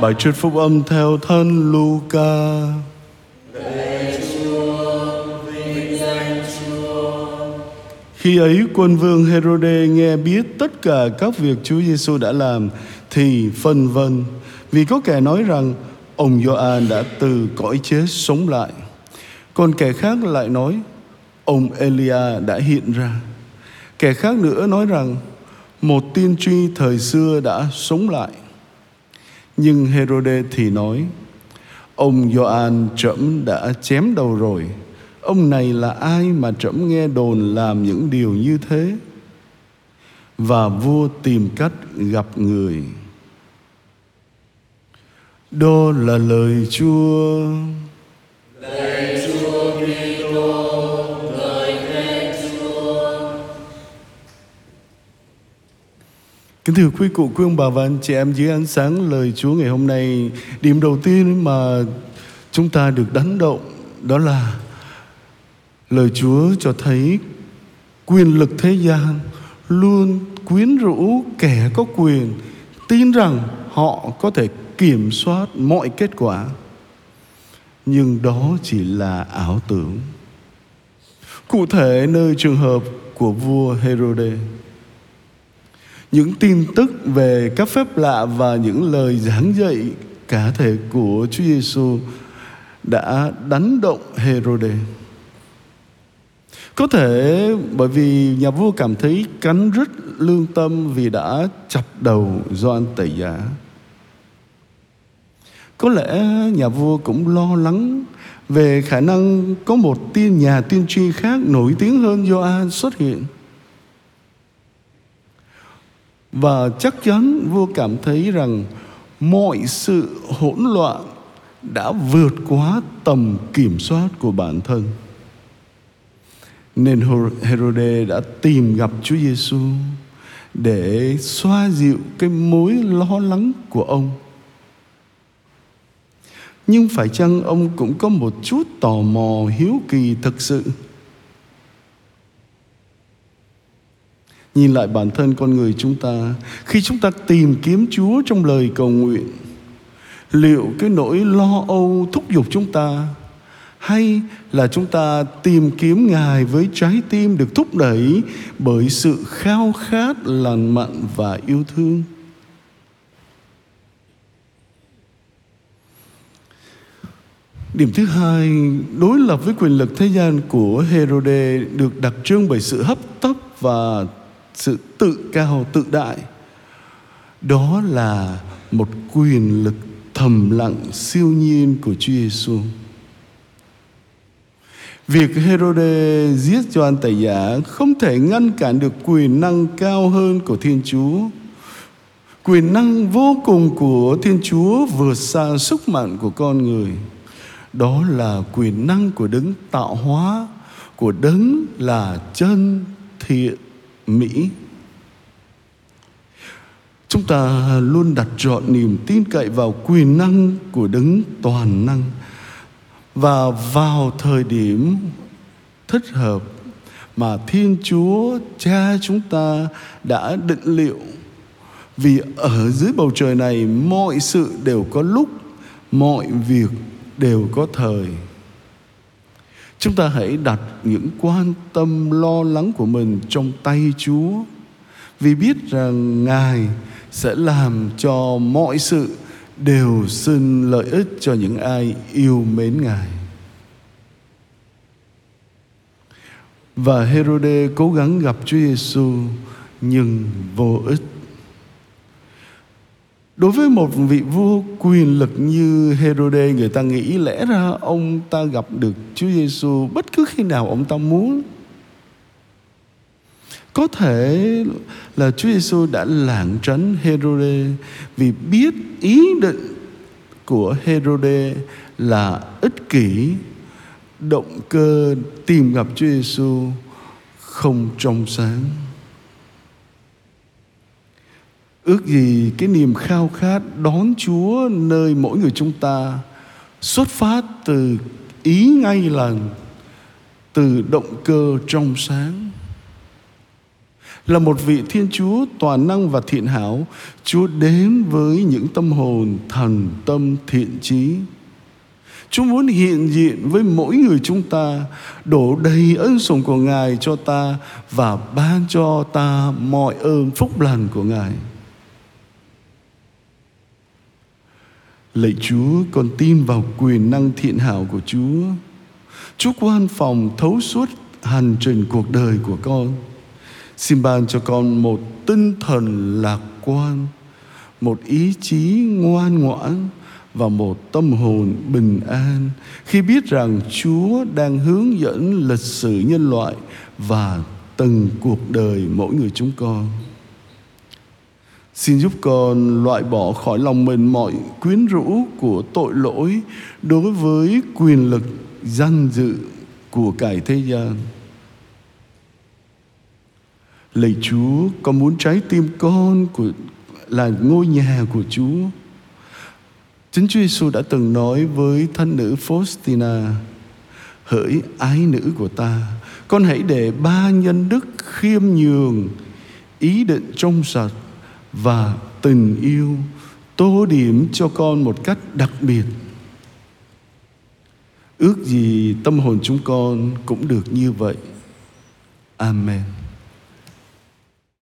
Bài trích phúc âm theo thân Luca. Khi ấy, quân vương Herode nghe biết tất cả các việc Chúa Giêsu đã làm, thì phân vân vì có kẻ nói rằng, ông Gioan đã từ cõi chết sống lại. Còn kẻ khác lại nói, ông Elia đã hiện ra. Kẻ khác nữa nói rằng, một tiên tri thời xưa đã sống lại. Nhưng Herode thì nói, ông Gioan trẫm đã chém đầu rồi Ông này là ai mà trẫm nghe đồn làm những điều như thế? Và vua tìm cách gặp người. Đó là lời Chúa. Kính thưa quý cụ, quý ông bà và anh chị em dưới ánh sáng lời Chúa ngày hôm nay, điểm đầu tiên mà chúng ta được đánh động đó là Lời Chúa cho thấy quyền lực thế gian luôn quyến rũ kẻ có quyền tin rằng họ có thể kiểm soát mọi kết quả. Nhưng đó chỉ là ảo tưởng. Cụ thể nơi trường hợp của vua Herode những tin tức về các phép lạ và những lời giảng dạy cả thể của Chúa Giêsu đã đánh động Herode. Có thể bởi vì nhà vua cảm thấy cắn rứt lương tâm vì đã chặt đầu Doan Tẩy Giả. Có lẽ nhà vua cũng lo lắng về khả năng có một tiên, nhà tiên tri khác nổi tiếng hơn Gioan xuất hiện. Và chắc chắn vua cảm thấy rằng mọi sự hỗn loạn đã vượt quá tầm kiểm soát của bản thân. Nên Herode đã tìm gặp Chúa Giêsu để xoa dịu cái mối lo lắng của ông. Nhưng phải chăng ông cũng có một chút tò mò hiếu kỳ thực sự? Nhìn lại bản thân con người chúng ta Khi chúng ta tìm kiếm Chúa trong lời cầu nguyện Liệu cái nỗi lo âu thúc giục chúng ta hay là chúng ta tìm kiếm ngài với trái tim được thúc đẩy bởi sự khao khát lành mạnh và yêu thương? Điểm thứ hai, đối lập với quyền lực thế gian của Herode được đặc trưng bởi sự hấp tấp và sự tự cao tự đại. Đó là một quyền lực thầm lặng siêu nhiên của Chúa Giêsu. Việc Herode giết Gioan Tẩy Giả không thể ngăn cản được quyền năng cao hơn của Thiên Chúa. Quyền năng vô cùng của Thiên Chúa vượt xa sức mạnh của con người. Đó là quyền năng của đấng tạo hóa, của đấng là chân thiện mỹ. Chúng ta luôn đặt trọn niềm tin cậy vào quyền năng của đấng toàn năng và vào thời điểm thích hợp mà Thiên Chúa Cha chúng ta đã định liệu. Vì ở dưới bầu trời này mọi sự đều có lúc, mọi việc đều có thời. Chúng ta hãy đặt những quan tâm lo lắng của mình trong tay Chúa vì biết rằng Ngài sẽ làm cho mọi sự đều xin lợi ích cho những ai yêu mến Ngài. Và Herode cố gắng gặp Chúa Giêsu nhưng vô ích. Đối với một vị vua quyền lực như Herode người ta nghĩ lẽ ra ông ta gặp được Chúa Giêsu bất cứ khi nào ông ta muốn. Có thể là Chúa Giêsu đã lảng tránh Herode vì biết ý định của Herode là ích kỷ, động cơ tìm gặp Chúa Giêsu không trong sáng. Ước gì cái niềm khao khát đón Chúa nơi mỗi người chúng ta xuất phát từ ý ngay lành, từ động cơ trong sáng Là một vị Thiên Chúa toàn năng và thiện hảo, Chúa đến với những tâm hồn thần tâm thiện trí. Chúa muốn hiện diện với mỗi người chúng ta, đổ đầy ân sủng của Ngài cho ta và ban cho ta mọi ơn phúc lành của Ngài. Lạy Chúa, con tin vào quyền năng thiện hảo của Chúa. Chúa quan phòng thấu suốt hành trình cuộc đời của con. Xin ban cho con một tinh thần lạc quan, một ý chí ngoan ngoãn và một tâm hồn bình an khi biết rằng Chúa đang hướng dẫn lịch sử nhân loại và từng cuộc đời mỗi người chúng con. Xin giúp con loại bỏ khỏi lòng mình mọi quyến rũ của tội lỗi đối với quyền lực danh dự của cải thế gian. Lạy Chúa, con muốn trái tim con của là ngôi nhà của Chúa. Chính Chúa Giêsu đã từng nói với thân nữ Faustina, hỡi ái nữ của ta, con hãy để ba nhân đức khiêm nhường, ý định trong sạch và tình yêu tô điểm cho con một cách đặc biệt. Ước gì tâm hồn chúng con cũng được như vậy. Amen.